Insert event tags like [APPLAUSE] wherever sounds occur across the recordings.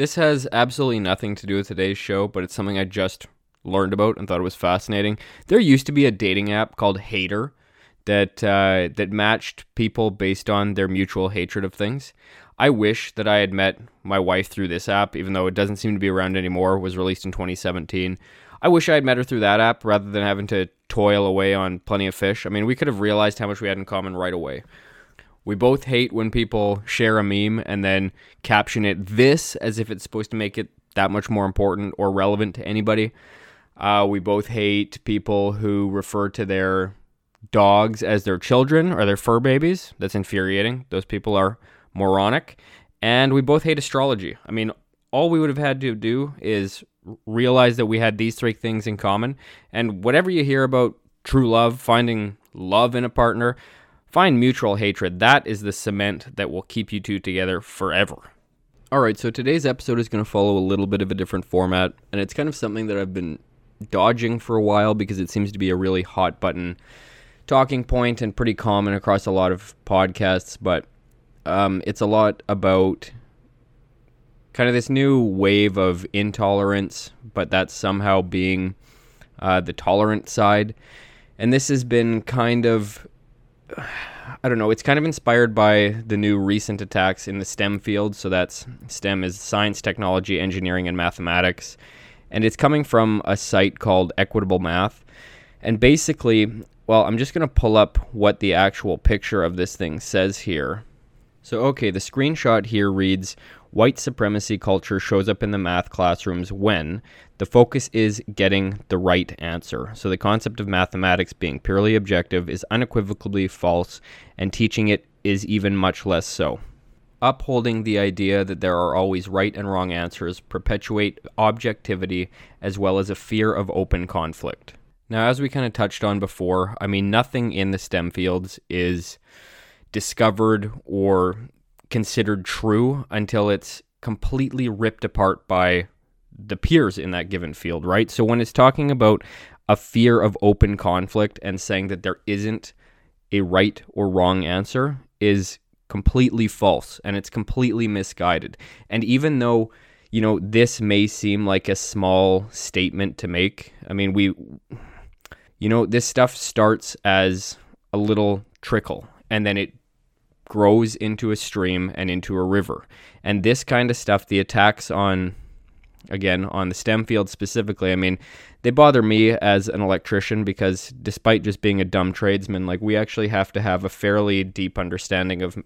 This has absolutely nothing to do with today's show, but it's something I just learned about and thought it was fascinating. There used to be a dating app called Hater that uh, that matched people based on their mutual hatred of things. I wish that I had met my wife through this app, even though it doesn't seem to be around anymore. It was released in 2017. I wish I had met her through that app rather than having to toil away on plenty of fish. I mean, we could have realized how much we had in common right away. We both hate when people share a meme and then caption it this as if it's supposed to make it that much more important or relevant to anybody. Uh, we both hate people who refer to their dogs as their children or their fur babies. That's infuriating. Those people are moronic. And we both hate astrology. I mean, all we would have had to do is realize that we had these three things in common. And whatever you hear about true love, finding love in a partner, Find mutual hatred. That is the cement that will keep you two together forever. All right, so today's episode is going to follow a little bit of a different format, and it's kind of something that I've been dodging for a while because it seems to be a really hot button talking point and pretty common across a lot of podcasts. But um, it's a lot about kind of this new wave of intolerance, but that's somehow being uh, the tolerant side. And this has been kind of I don't know. It's kind of inspired by the new recent attacks in the STEM field. So that's STEM is science, technology, engineering, and mathematics. And it's coming from a site called Equitable Math. And basically, well, I'm just going to pull up what the actual picture of this thing says here. So, okay, the screenshot here reads White supremacy culture shows up in the math classrooms when the focus is getting the right answer. So, the concept of mathematics being purely objective is unequivocally false, and teaching it is even much less so. Upholding the idea that there are always right and wrong answers perpetuate objectivity as well as a fear of open conflict. Now, as we kind of touched on before, I mean, nothing in the STEM fields is discovered or considered true until it's completely ripped apart by the peers in that given field, right? So when it's talking about a fear of open conflict and saying that there isn't a right or wrong answer is completely false and it's completely misguided. And even though, you know, this may seem like a small statement to make, I mean, we, you know, this stuff starts as a little trickle and then it grows into a stream and into a river. And this kind of stuff, the attacks on, again, on the STEM field specifically, I mean, they bother me as an electrician because despite just being a dumb tradesman, like we actually have to have a fairly deep understanding of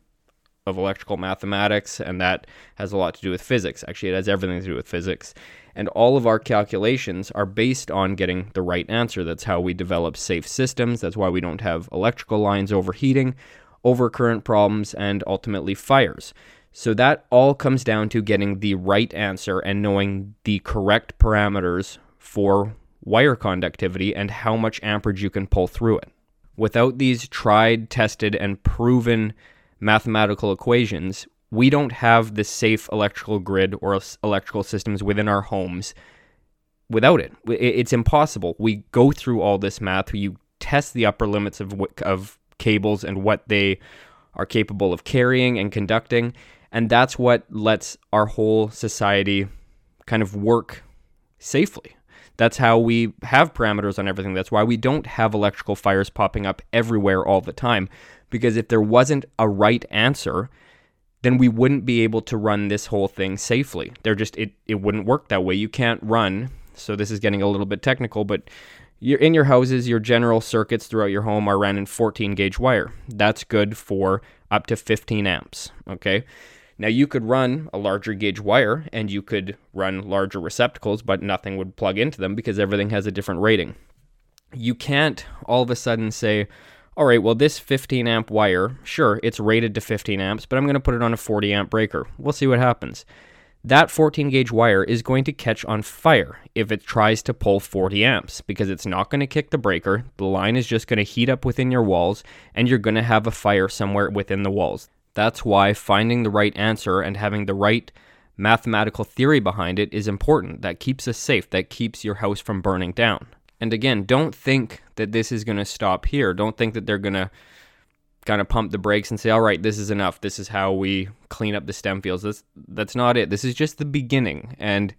of electrical mathematics, and that has a lot to do with physics. Actually, it has everything to do with physics. And all of our calculations are based on getting the right answer. That's how we develop safe systems. That's why we don't have electrical lines overheating overcurrent problems, and ultimately fires. So that all comes down to getting the right answer and knowing the correct parameters for wire conductivity and how much amperage you can pull through it. Without these tried, tested, and proven mathematical equations, we don't have the safe electrical grid or electrical systems within our homes without it. It's impossible. We go through all this math. You test the upper limits of, of cables and what they are capable of carrying and conducting. And that's what lets our whole society kind of work safely. That's how we have parameters on everything. That's why we don't have electrical fires popping up everywhere all the time. Because if there wasn't a right answer, then we wouldn't be able to run this whole thing safely. There just it, it wouldn't work that way. You can't run. So this is getting a little bit technical, but you're in your houses, your general circuits throughout your home are ran in 14 gauge wire. That's good for up to 15 amps. Okay. Now you could run a larger gauge wire and you could run larger receptacles, but nothing would plug into them because everything has a different rating. You can't all of a sudden say, all right, well, this 15 amp wire, sure, it's rated to 15 amps, but I'm going to put it on a 40 amp breaker. We'll see what happens. That 14 gauge wire is going to catch on fire if it tries to pull 40 amps because it's not going to kick the breaker. The line is just going to heat up within your walls and you're going to have a fire somewhere within the walls. That's why finding the right answer and having the right mathematical theory behind it is important. That keeps us safe, that keeps your house from burning down. And again, don't think that this is going to stop here. Don't think that they're going to kind of pump the brakes and say, "All right, this is enough. This is how we clean up the stem fields." That's that's not it. This is just the beginning. And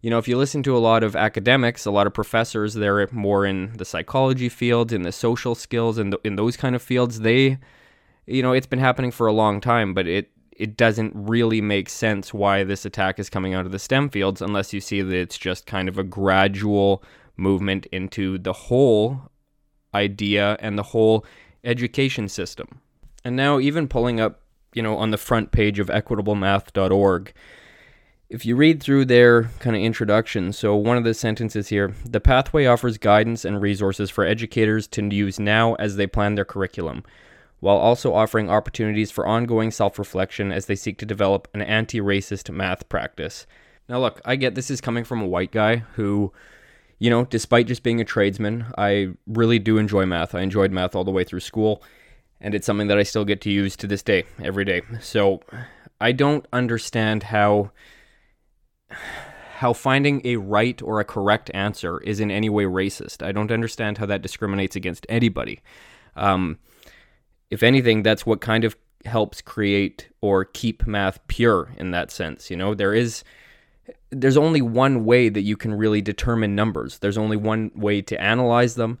you know, if you listen to a lot of academics, a lot of professors, they're more in the psychology field, in the social skills, and in those kind of fields. They, you know, it's been happening for a long time, but it it doesn't really make sense why this attack is coming out of the stem fields unless you see that it's just kind of a gradual movement into the whole idea and the whole education system. And now, even pulling up, you know, on the front page of equitablemath.org, if you read through their kind of introduction, so one of the sentences here the pathway offers guidance and resources for educators to use now as they plan their curriculum, while also offering opportunities for ongoing self reflection as they seek to develop an anti racist math practice. Now, look, I get this is coming from a white guy who you know, despite just being a tradesman, I really do enjoy math. I enjoyed math all the way through school, and it's something that I still get to use to this day, every day. So I don't understand how how finding a right or a correct answer is in any way racist. I don't understand how that discriminates against anybody. Um, if anything, that's what kind of helps create or keep math pure in that sense. You know, there is there's only one way that you can really determine numbers. There's only one way to analyze them,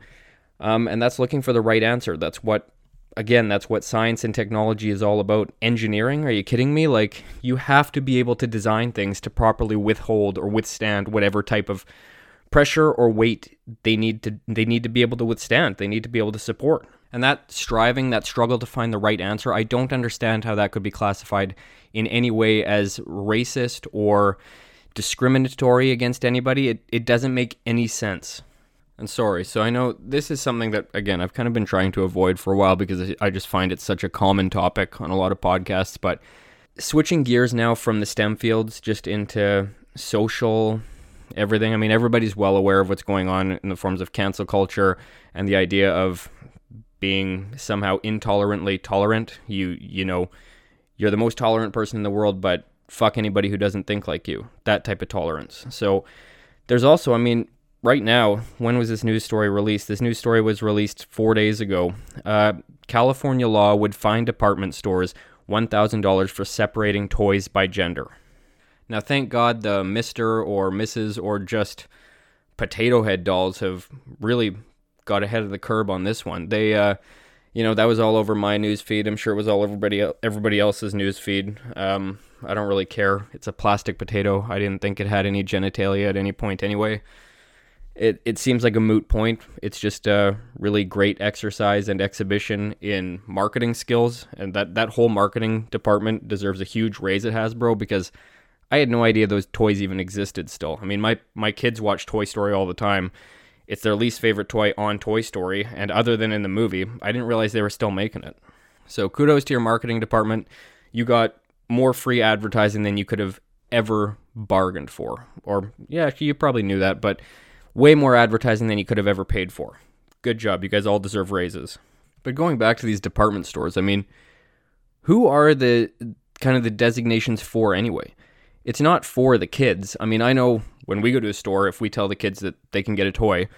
um, and that's looking for the right answer. That's what, again, that's what science and technology is all about. Engineering? Are you kidding me? Like, you have to be able to design things to properly withhold or withstand whatever type of pressure or weight they need to they need to be able to withstand. They need to be able to support. And that striving, that struggle to find the right answer, I don't understand how that could be classified in any way as racist or discriminatory against anybody. It, it doesn't make any sense. And sorry, so I know this is something that, again, I've kind of been trying to avoid for a while because I just find it such a common topic on a lot of podcasts. But switching gears now from the STEM fields just into social everything. I mean, everybody's well aware of what's going on in the forms of cancel culture and the idea of being somehow intolerantly tolerant. You, you know, you're the most tolerant person in the world, but fuck anybody who doesn't think like you. That type of tolerance. So there's also, I mean, right now, when was this news story released? This news story was released four days ago. Uh, California law would fine department stores $1,000 for separating toys by gender. Now, thank God the Mr. or Mrs. or just potato head dolls have really got ahead of the curb on this one. They, uh, you know, that was all over my news feed. I'm sure it was all everybody everybody else's news feed. Um, I don't really care. It's a plastic potato. I didn't think it had any genitalia at any point anyway. It it seems like a moot point. It's just a really great exercise and exhibition in marketing skills, and that that whole marketing department deserves a huge raise at Hasbro because I had no idea those toys even existed. Still, I mean, my my kids watch Toy Story all the time it's their least favorite toy on Toy Story, and other than in the movie, I didn't realize they were still making it. So kudos to your marketing department. You got more free advertising than you could have ever bargained for. Or, yeah, you probably knew that, but way more advertising than you could have ever paid for. Good job. You guys all deserve raises. But going back to these department stores, I mean, who are the kind of the designations for anyway? It's not for the kids. I mean, I know when we go to a store, if we tell the kids that they can get a toy,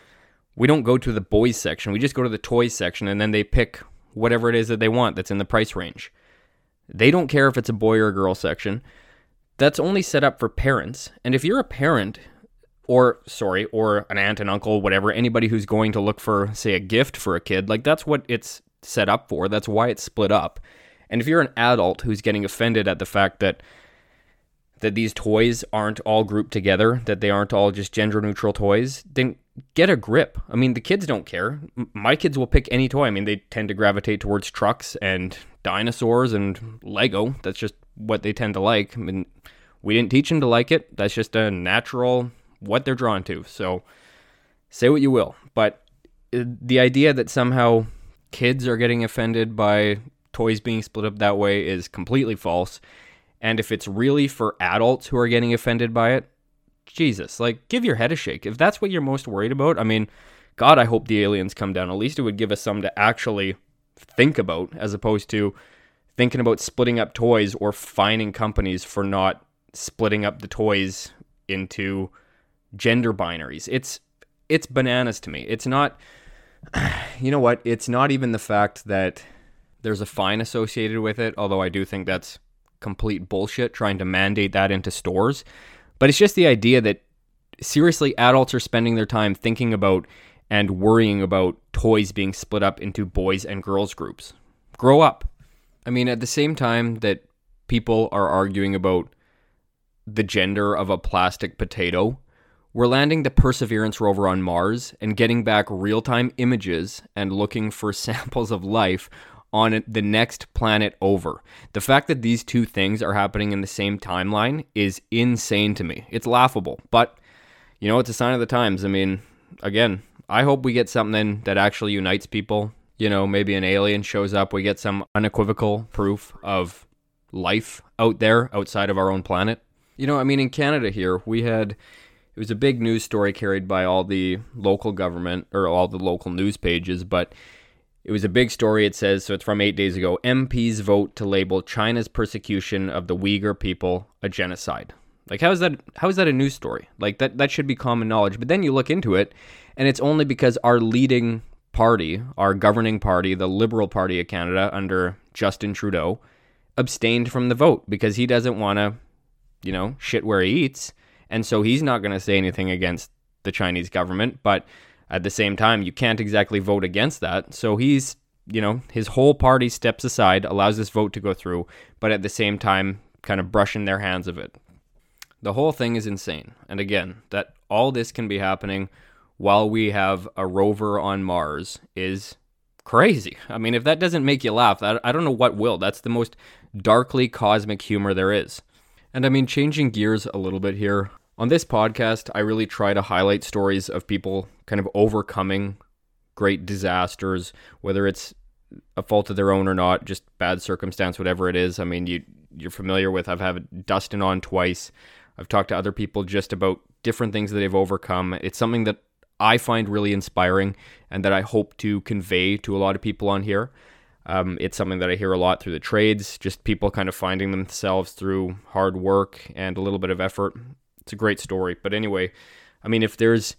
we don't go to the boys section. We just go to the toys section and then they pick whatever it is that they want that's in the price range. They don't care if it's a boy or a girl section. That's only set up for parents. And if you're a parent, or sorry, or an aunt, and uncle, whatever, anybody who's going to look for, say, a gift for a kid, like that's what it's set up for. That's why it's split up. And if you're an adult who's getting offended at the fact that that these toys aren't all grouped together, that they aren't all just gender neutral toys, then get a grip. I mean, the kids don't care. My kids will pick any toy. I mean, they tend to gravitate towards trucks and dinosaurs and Lego. That's just what they tend to like. I mean, we didn't teach them to like it. That's just a natural what they're drawn to. So say what you will, but uh, the idea that somehow kids are getting offended by toys being split up that way is completely false And if it's really for adults who are getting offended by it, Jesus, like give your head a shake. If that's what you're most worried about, I mean, God, I hope the aliens come down. At least it would give us some to actually think about as opposed to thinking about splitting up toys or fining companies for not splitting up the toys into gender binaries. It's it's bananas to me. It's not [SIGHS] you know what? It's not even the fact that there's a fine associated with it, although I do think that's complete bullshit trying to mandate that into stores. But it's just the idea that seriously adults are spending their time thinking about and worrying about toys being split up into boys and girls groups. Grow up. I mean, at the same time that people are arguing about the gender of a plastic potato, we're landing the Perseverance rover on Mars and getting back real time images and looking for [LAUGHS] samples of life on the next planet over. The fact that these two things are happening in the same timeline is insane to me. It's laughable, but you know, it's a sign of the times. I mean, again, I hope we get something that actually unites people. You know, maybe an alien shows up, we get some unequivocal proof of life out there outside of our own planet. You know, I mean, in Canada here, we had it was a big news story carried by all the local government or all the local news pages, but it was a big story. It says, so it's from eight days ago MPs vote to label China's persecution of the Uyghur people a genocide. Like, how is that? How is that a news story? Like that? That should be common knowledge. But then you look into it, and it's only because our leading party, our governing party, the Liberal Party of Canada under Justin Trudeau, abstained from the vote because he doesn't want to, you know, shit where he eats. And so he's not going to say anything against the Chinese government. But at the same time, you can't exactly vote against that. So he's, you know, his whole party steps aside, allows this vote to go through, but at the same time, kind of brushing their hands of it. The whole thing is insane. And again, that all this can be happening while we have a rover on Mars is crazy. I mean, if that doesn't make you laugh, I don't know what will. That's the most darkly cosmic humor there is. And I mean, changing gears a little bit here. On this podcast, I really try to highlight stories of people kind of overcoming great disasters, whether it's a fault of their own or not, just bad circumstance, whatever it is. I mean, you you're familiar with. I've had Dustin on twice. I've talked to other people just about different things that they've overcome. It's something that I find really inspiring and that I hope to convey to a lot of people on here. Um, it's something that I hear a lot through the trades, just people kind of finding themselves through hard work and a little bit of effort. It's a great story. But anyway, I mean, if there's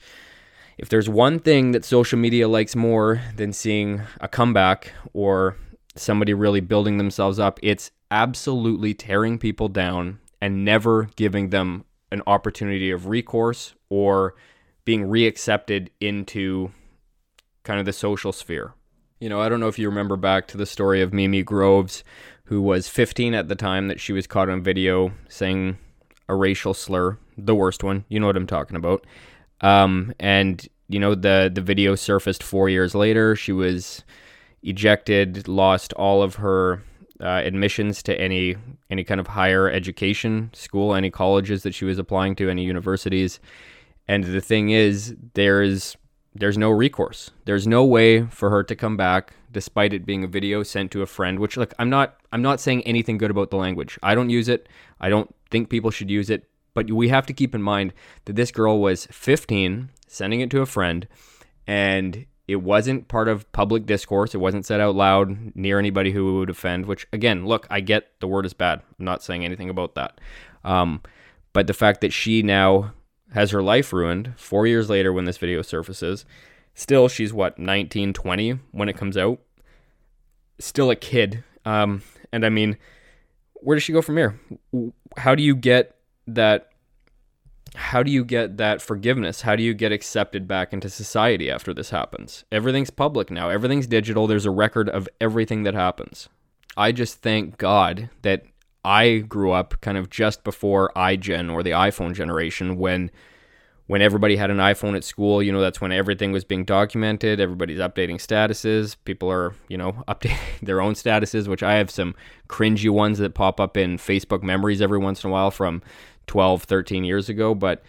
if there's one thing that social media likes more than seeing a comeback or somebody really building themselves up, it's absolutely tearing people down and never giving them an opportunity of recourse or being reaccepted into kind of the social sphere. You know, I don't know if you remember back to the story of Mimi Groves, who was 15 at the time that she was caught on video saying a racial slur, the worst one. You know what I'm talking about. Um, and you know the the video surfaced four years later. She was ejected, lost all of her uh, admissions to any any kind of higher education school, any colleges that she was applying to, any universities. And the thing is, there's there's no recourse. There's no way for her to come back despite it being a video sent to a friend, which look, I'm not I'm not saying anything good about the language. I don't use it. I don't think people should use it, but we have to keep in mind that this girl was 15 sending it to a friend and it wasn't part of public discourse. It wasn't said out loud near anybody who would offend, which again, look, I get the word is bad. I'm not saying anything about that. Um, but the fact that she now has her life ruined four years later when this video surfaces. Still, she's what, 19, 20 when it comes out? Still a kid. Um, and I mean, where does she go from here? How do you get that? How do you get that forgiveness? How do you get accepted back into society after this happens? Everything's public now, everything's digital. There's a record of everything that happens. I just thank God that I grew up kind of just before iGen or the iPhone generation when when everybody had an iPhone at school, you know, that's when everything was being documented. Everybody's updating statuses. People are, you know, [LAUGHS] updating their own statuses, which I have some cringy ones that pop up in Facebook memories every once in a while from 12, 13 years ago. But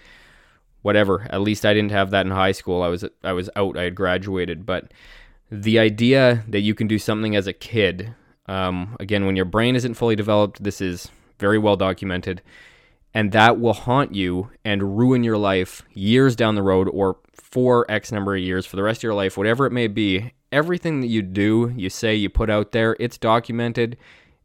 whatever, at least I didn't have that in high school. I was I was out. I had graduated. But the idea that you can do something as a kid um, again, when your brain isn't fully developed, this is very well documented. And that will haunt you and ruin your life years down the road or for X number of years for the rest of your life, whatever it may be. Everything that you do, you say, you put out there, it's documented,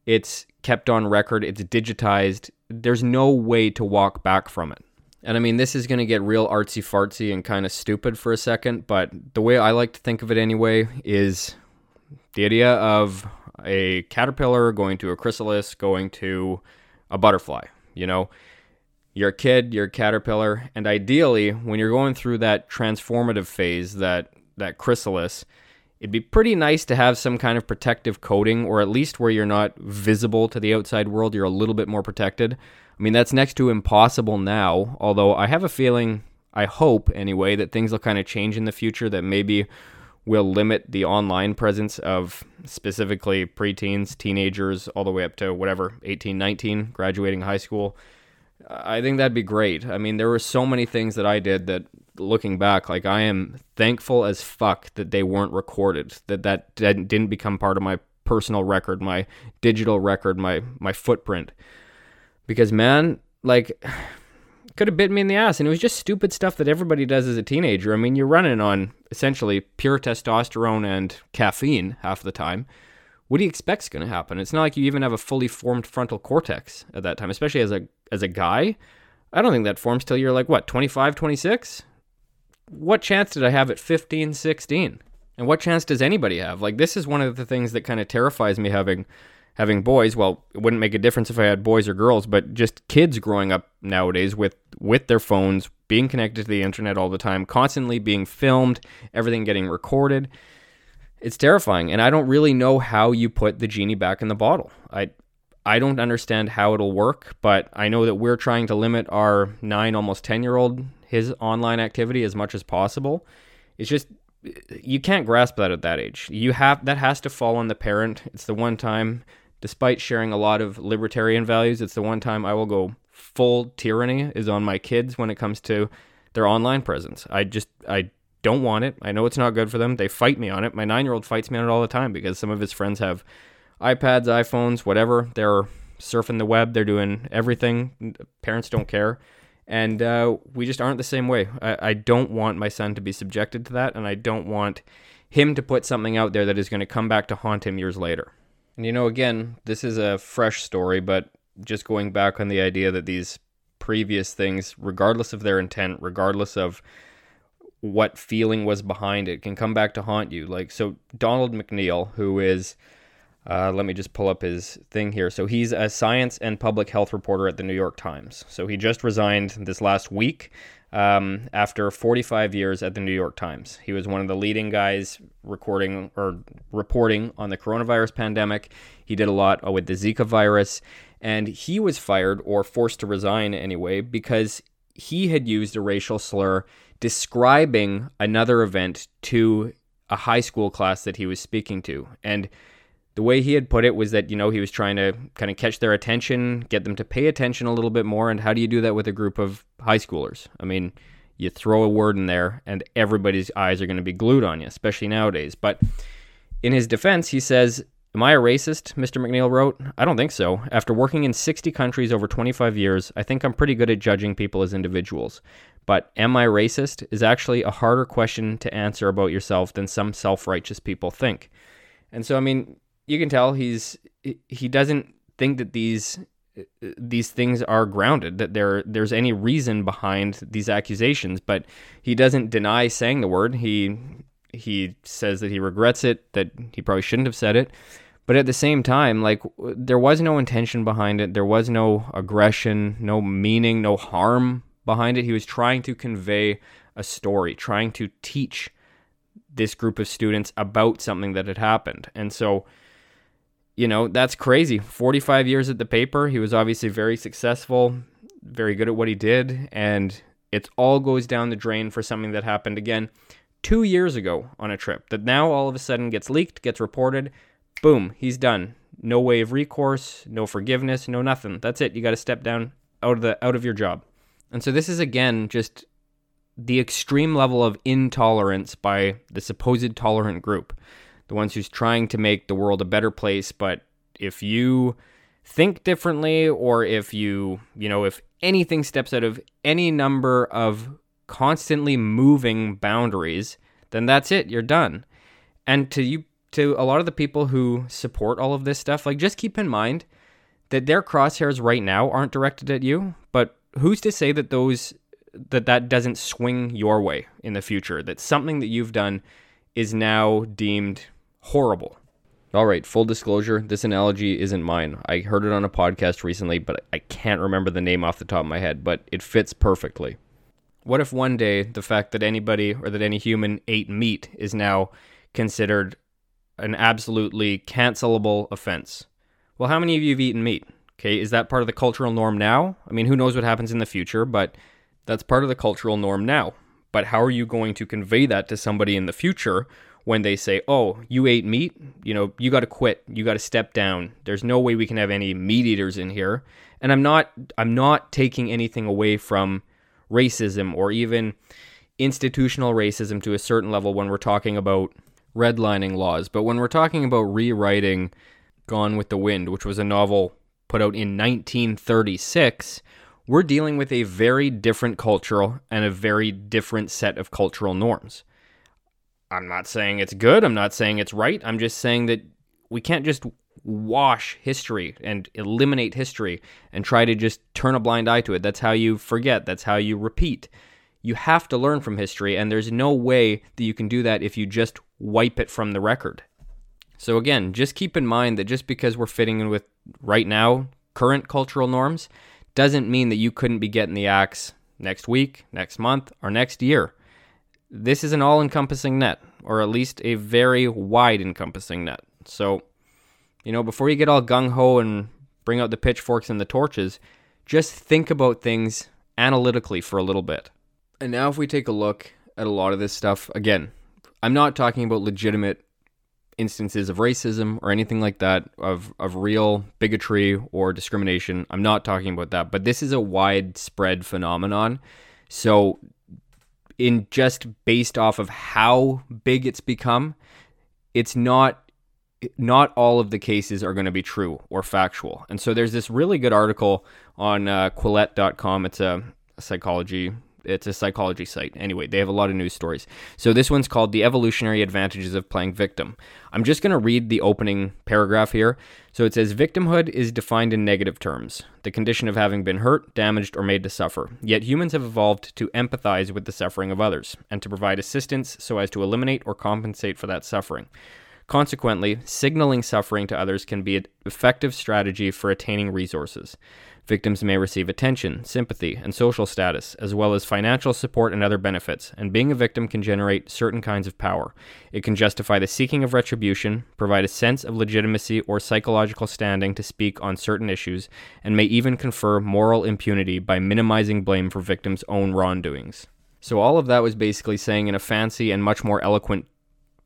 it's kept on record, it's digitized. There's no way to walk back from it. And I mean, this is going to get real artsy fartsy and kind of stupid for a second, but the way I like to think of it anyway is the idea of a caterpillar going to a chrysalis, going to a butterfly. You know, you're a kid, you're a caterpillar, and ideally, when you're going through that transformative phase, that that chrysalis, it'd be pretty nice to have some kind of protective coating, or at least where you're not visible to the outside world, you're a little bit more protected. I mean, that's next to impossible now, although I have a feeling, I hope anyway, that things will kind of change in the future, that maybe will limit the online presence of specifically preteens, teenagers, all the way up to whatever, 18, 19, graduating high school. I think that'd be great. I mean, there were so many things that I did that looking back, like I am thankful as fuck that they weren't recorded, that that didn't become part of my personal record, my digital record, my my footprint. Because man, like [SIGHS] could have bit me in the ass and it was just stupid stuff that everybody does as a teenager. I mean, you're running on essentially pure testosterone and caffeine half the time what do you expect's going to happen? It's not like you even have a fully formed frontal cortex at that time, especially as a as a guy. I don't think that forms till you're like what, 25, 26? What chance did I have at 15, 16? And what chance does anybody have? Like this is one of the things that kind of terrifies me having having boys. Well, it wouldn't make a difference if I had boys or girls, but just kids growing up nowadays with with their phones, being connected to the internet all the time, constantly being filmed, everything getting recorded it's terrifying and i don't really know how you put the genie back in the bottle. I i don't understand how it'll work but i know that we're trying to limit our 9 almost 10 year old his online activity as much as possible. It's just you can't grasp that at that age. You have that has to fall on the parent. It's the one time despite sharing a lot of libertarian values it's the one time i will go full tyranny is on my kids when it comes to their online presence. I just i don't want it. I know it's not good for them. They fight me on it. My nine year old fights me on it all the time because some of his friends have iPads, iPhones, whatever. They're surfing the web, they're doing everything. Parents don't care. And uh, we just aren't the same way. I, I don't want my son to be subjected to that, and I don't want him to put something out there that is going to come back to haunt him years later. And you know, again, this is a fresh story, but just going back on the idea that these previous things, regardless of their intent, regardless of what feeling was behind it can come back to haunt you. Like so, Donald McNeil, who is uh, let me just pull up his thing here. So he's a science and public health reporter at the New York Times. So he just resigned this last week um, after 45 years at the New York Times. He was one of the leading guys recording or reporting on the coronavirus pandemic. He did a lot with the Zika virus, and he was fired or forced to resign anyway because he had used a racial slur describing another event to a high school class that he was speaking to. And the way he had put it was that, you know, he was trying to kind of catch their attention, get them to pay attention a little bit more. And how do you do that with a group of high schoolers? I mean, you throw a word in there and everybody's eyes are going to be glued on you, especially nowadays. But in his defense, he says Am I a racist? Mr. McNeil wrote. I don't think so. After working in 60 countries over 25 years, I think I'm pretty good at judging people as individuals. But am I racist is actually a harder question to answer about yourself than some self righteous people think. And so, I mean, you can tell he's he doesn't think that these these things are grounded that there there's any reason behind these accusations but he doesn't deny saying the word he he says that he regrets it, that he probably shouldn't have said it. But at the same time, like there was no intention behind it. There was no aggression, no meaning, no harm behind it. He was trying to convey a story, trying to teach this group of students about something that had happened. And so, you know, that's crazy. 45 years at the paper. He was obviously very successful, very good at what he did. And it all goes down the drain for something that happened again two years ago on a trip that now all of a sudden gets leaked, gets reported. Boom, he's done. No way of recourse, no forgiveness, no nothing. That's it. You got to step down out of the out of your job. And so this is again just the extreme level of intolerance by the supposed tolerant group, the ones who's trying to make the world a better place. But if you think differently or if you, you know, if anything steps out of any number of constantly moving boundaries, then that's it, you're done. And to you to a lot of the people who support all of this stuff, like just keep in mind that their crosshairs right now aren't directed at you, but who's to say that those that that doesn't swing your way in the future? That something that you've done is now deemed horrible. All right, full disclosure, this analogy isn't mine. I heard it on a podcast recently, but I can't remember the name off the top of my head, but it fits perfectly. What if one day the fact that anybody or that any human ate meat is now considered an absolutely cancelable offense? Well, how many of you have eaten meat? Okay, is that part of the cultural norm now? I mean, who knows what happens in the future, but that's part of the cultural norm now. But how are you going to convey that to somebody in the future when they say, "Oh, you ate meat, you know, you got to quit. You got to step down. There's no way we can have any meat eaters in here." And I'm not I'm not taking anything away from racism or even institutional racism to a certain level when we're talking about redlining laws, but when we're talking about rewriting Gone with the Wind, which was a novel put out in 1936, we're dealing with a very different cultural and a very different set of cultural norms. I'm not saying it's good, I'm not saying it's right, I'm just saying that we can't just wash history and eliminate history and try to just turn a blind eye to it. That's how you forget, that's how you repeat. You have to learn from history, and there's no way that you can do that if you just wipe it from the record. So, again, just keep in mind that just because we're fitting in with right now current cultural norms doesn't mean that you couldn't be getting the axe next week, next month, or next year. This is an all encompassing net, or at least a very wide encompassing net. So, you know, before you get all gung ho and bring out the pitchforks and the torches, just think about things analytically for a little bit. And now, if we take a look at a lot of this stuff, again, I'm not talking about legitimate instances of racism or anything like that, of, of real bigotry or discrimination. I'm not talking about that, but this is a widespread phenomenon. So, in just based off of how big it's become, it's not not all of the cases are going to be true or factual. And so there's this really good article on uh, Quillette.com. It's a, a psychology it's a psychology site. Anyway, they have a lot of news stories. So this one's called The Evolutionary Advantages of Playing Victim. I'm just going to read the opening paragraph here. So it says victimhood is defined in negative terms, the condition of having been hurt, damaged, or made to suffer. Yet humans have evolved to empathize with the suffering of others and to provide assistance so as to eliminate or compensate for that suffering. Consequently, signaling suffering to others can be an effective strategy for attaining resources. Victims may receive attention, sympathy, and social status, as well as financial support and other benefits, and being a victim can generate certain kinds of power. It can justify the seeking of retribution, provide a sense of legitimacy or psychological standing to speak on certain issues, and may even confer moral impunity by minimizing blame for victims' own wrongdoings. So, all of that was basically saying in a fancy and much more eloquent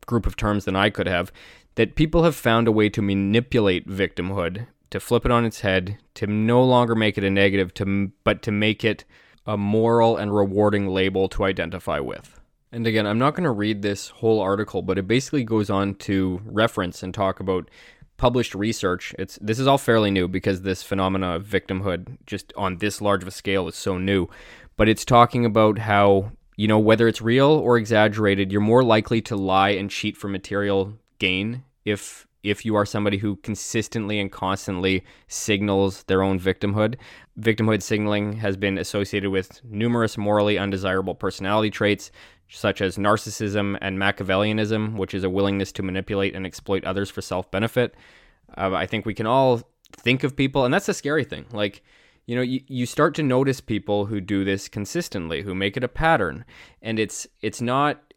group of terms than I could have, that people have found a way to manipulate victimhood, to flip it on its head, to no longer make it a negative, to but to make it a moral and rewarding label to identify with. And again, I'm not going to read this whole article, but it basically goes on to reference and talk about published research. It's this is all fairly new because this phenomena of victimhood just on this large of a scale is so new. But it's talking about how you know, whether it's real or exaggerated, you're more likely to lie and cheat for material gain if if you are somebody who consistently and constantly signals their own victimhood. Victimhood signaling has been associated with numerous morally undesirable personality traits, such as narcissism and Machiavellianism, which is a willingness to manipulate and exploit others for self benefit. Uh, I think we can all think of people, and that's the scary thing. Like, you know you, you start to notice people who do this consistently who make it a pattern. And it's it's not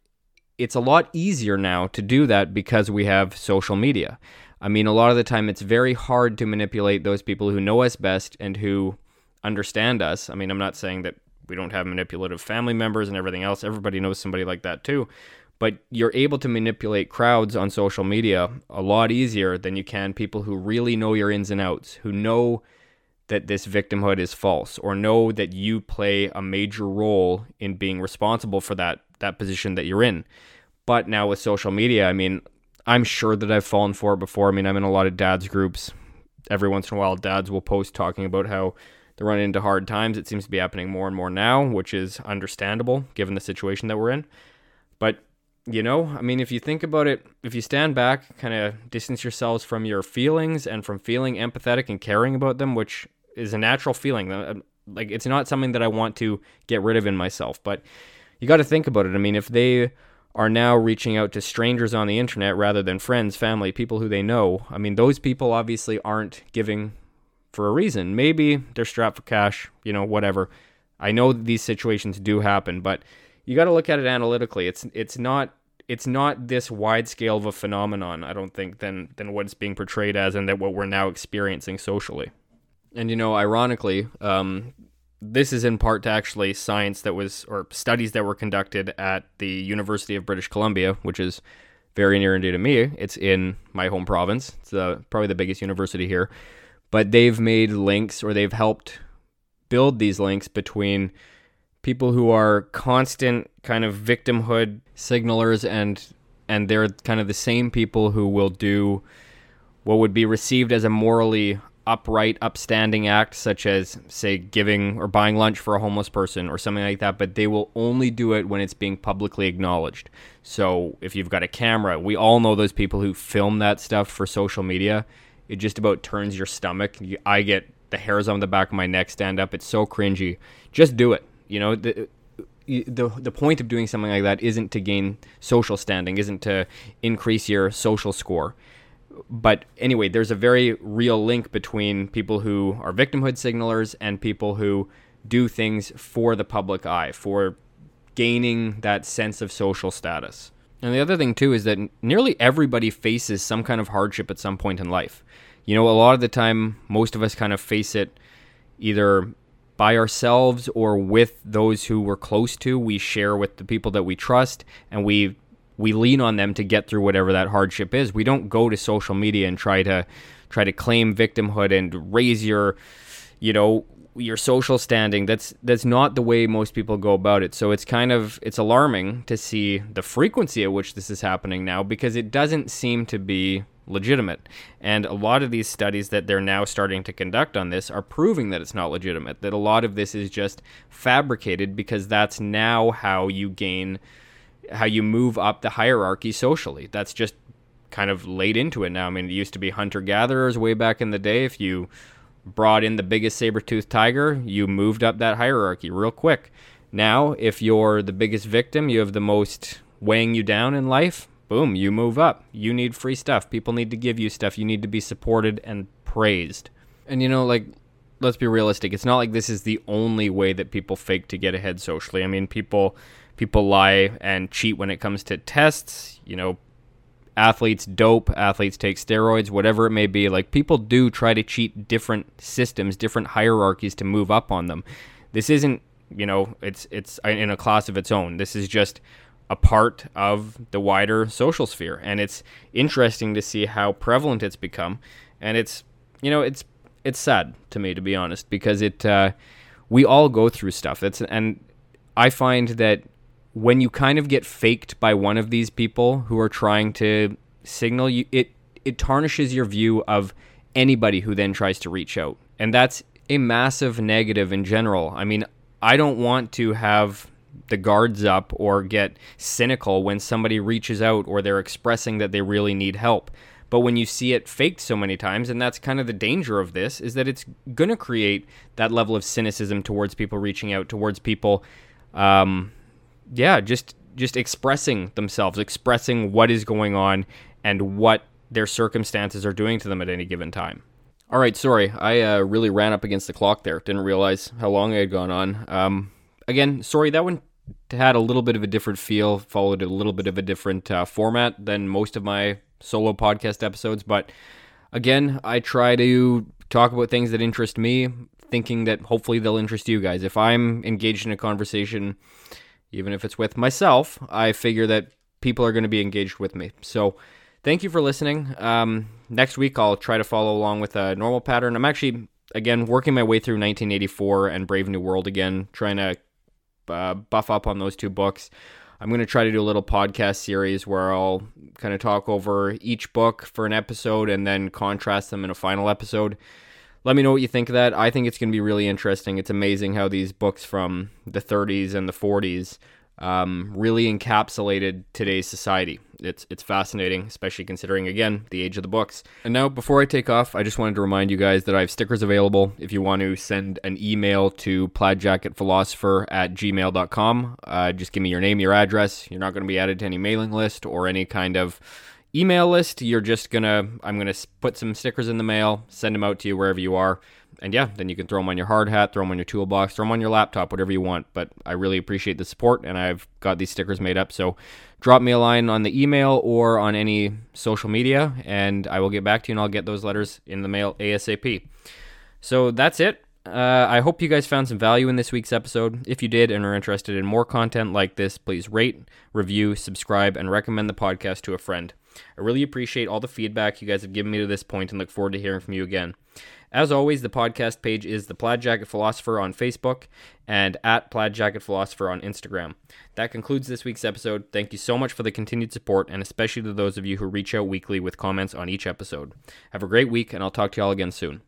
it's a lot easier now to do that because we have social media. I mean a lot of the time it's very hard to manipulate those people who know us best and who understand us. I mean i'm not saying that we don't have manipulative family members and everything else. Everybody knows somebody like that too. But you're able to manipulate crowds on social media a lot easier than you can people who really know your ins and outs who know that this victimhood is false or know that you play a major role in being responsible for that that position that you're in. But now with social media, I mean, I'm sure that I've fallen for it before. I mean, I'm in a lot of dads groups, every once in a while, dads will post talking about how they're running into hard times. It seems to be happening more and more now, which is understandable given the situation that we're in. But you know, I mean, if you think about it, if you stand back, kind of distance yourselves from your feelings and from feeling empathetic and caring about them, which is a natural feeling. Uh, like, it's not something that I want to get rid of in myself, but you got to think about it. I mean, if they are now reaching out to strangers on the internet rather than friends, family, people who they know, I mean, those people obviously aren't giving for a reason. Maybe they're strapped for cash, you know, whatever. I know these situations do happen, but you got to look at it analytically. It's it's not it's not this wide scale of a phenomenon, I don't think, than than what it's being portrayed as, and that what we're now experiencing socially. And you know, ironically, um, this is in part to actually science that was or studies that were conducted at the University of British Columbia, which is very near and dear to me. It's in my home province. It's uh, probably the biggest university here, but they've made links or they've helped build these links between people who are constant kind of victimhood signalers and and they're kind of the same people who will do what would be received as a morally upright, upstanding act, such as, say, giving or buying lunch for a homeless person or something like that, but they will only do it when it's being publicly acknowledged. So if you've got a camera, we all know those people who film that stuff for social media. It just about turns your stomach. I get the hairs on the back of my neck stand up. It's so cringy. Just do it. You know, the, the the point of doing something like that isn't to gain social standing, isn't to increase your social score. But anyway, there's a very real link between people who are victimhood signalers and people who do things for the public eye, for gaining that sense of social status. And the other thing too is that nearly everybody faces some kind of hardship at some point in life. You know, a lot of the time most of us kind of face it either by ourselves or with those who we're close to. We share with the people that we trust and we we lean on them to get through whatever that hardship is. We don't go to social media and try to try to claim victimhood and raise your you know your social standing that's that's not the way most people go about it so it's kind of it's alarming to see the frequency at which this is happening now because it doesn't seem to be legitimate. And a lot of these studies that they're now starting to conduct on this are proving that it's not legitimate, that a lot of this is just fabricated because that's now how you gain, how you move up the hierarchy socially. That's just kind of laid into it now. I mean, it used to be hunter gatherers way back in the day. If you brought in the biggest saber toothed tiger, you moved up that hierarchy real quick. Now, if you're the biggest victim, you have the most weighing you down in life, boom, you move up. You need free stuff. People need to give you stuff. You need to be supported and praised. And you know, like, let's be realistic. It's not like this is the only way that people fake to get ahead socially. I mean, people people lie and cheat when it comes to tests. You know, athletes dope, athletes take steroids, whatever it may be. Like people do try to cheat different systems, different hierarchies to move up on them. This isn't, you know, it's it's in a class of its own. This is just a part of the wider social sphere. And it's interesting to see how prevalent it's become. And it's, you know, it's it's sad to me to be honest because it uh, we all go through stuff. That's and I find that when you kind of get faked by one of these people who are trying to signal you, it it tarnishes your view of anybody who then tries to reach out, and that's a massive negative in general. I mean, I don't want to have the guards up or get cynical when somebody reaches out or they're expressing that they really need help. But when you see it faked so many times, and that's kind of the danger of this, is that it's going to create that level of cynicism towards people reaching out, towards people, um, yeah, just just expressing themselves, expressing what is going on and what their circumstances are doing to them at any given time. All right, sorry, I uh, really ran up against the clock there. Didn't realize how long I had gone on. Um, again, sorry, that one had a little bit of a different feel, followed a little bit of a different uh, format than most of my solo podcast episodes. But again, I try to talk about things that interest me, thinking that hopefully they'll interest you guys. If I'm engaged in a conversation, even if it's with myself, I figure that people are going to be engaged with me. So thank you for listening. Um, next week, I'll try to follow along with a normal pattern. I'm actually, again, working my way through 1984 and Brave New World again, trying to uh, buff up on those two books. I'm going to try to do a little podcast series where I'll kind of talk over each book for an episode and then contrast them in a final episode. Let me know what you think of that. I think it's going to be really interesting. It's amazing how these books from the 30s and the 40s um, really encapsulated today's society. It's it's fascinating, especially considering again the age of the books. And now, before I take off, I just wanted to remind you guys that I have stickers available. If you want to send an email to plaidjacketphilosopher at gmail.com, uh, just give me your name, your address. You're not going to be added to any mailing list or any kind of email list. You're just gonna I'm gonna put some stickers in the mail, send them out to you wherever you are and yeah, then you can throw them on your hard hat, throw them on your toolbox, throw them on your laptop, whatever you want. But I really appreciate the support, and I've got these stickers made up. So drop me a line on the email or on any social media, and I will get back to you, and I'll get those letters in the mail ASAP. So that's it. Uh, I hope you guys found some value in this week's episode. If you did and are interested in more content like this, please rate, review, subscribe, and recommend the podcast to a friend. I really appreciate all the feedback you guys have given me to this point and look forward to hearing from you again. As always, the podcast page is the Plaid Jacket Philosopher on Facebook and at Plaid Jacket Philosopher on Instagram. That concludes this week's episode. Thank you so much for the continued support, and especially to those of you who reach out weekly with comments on each episode. Have a great week, and I'll talk to y'all again soon.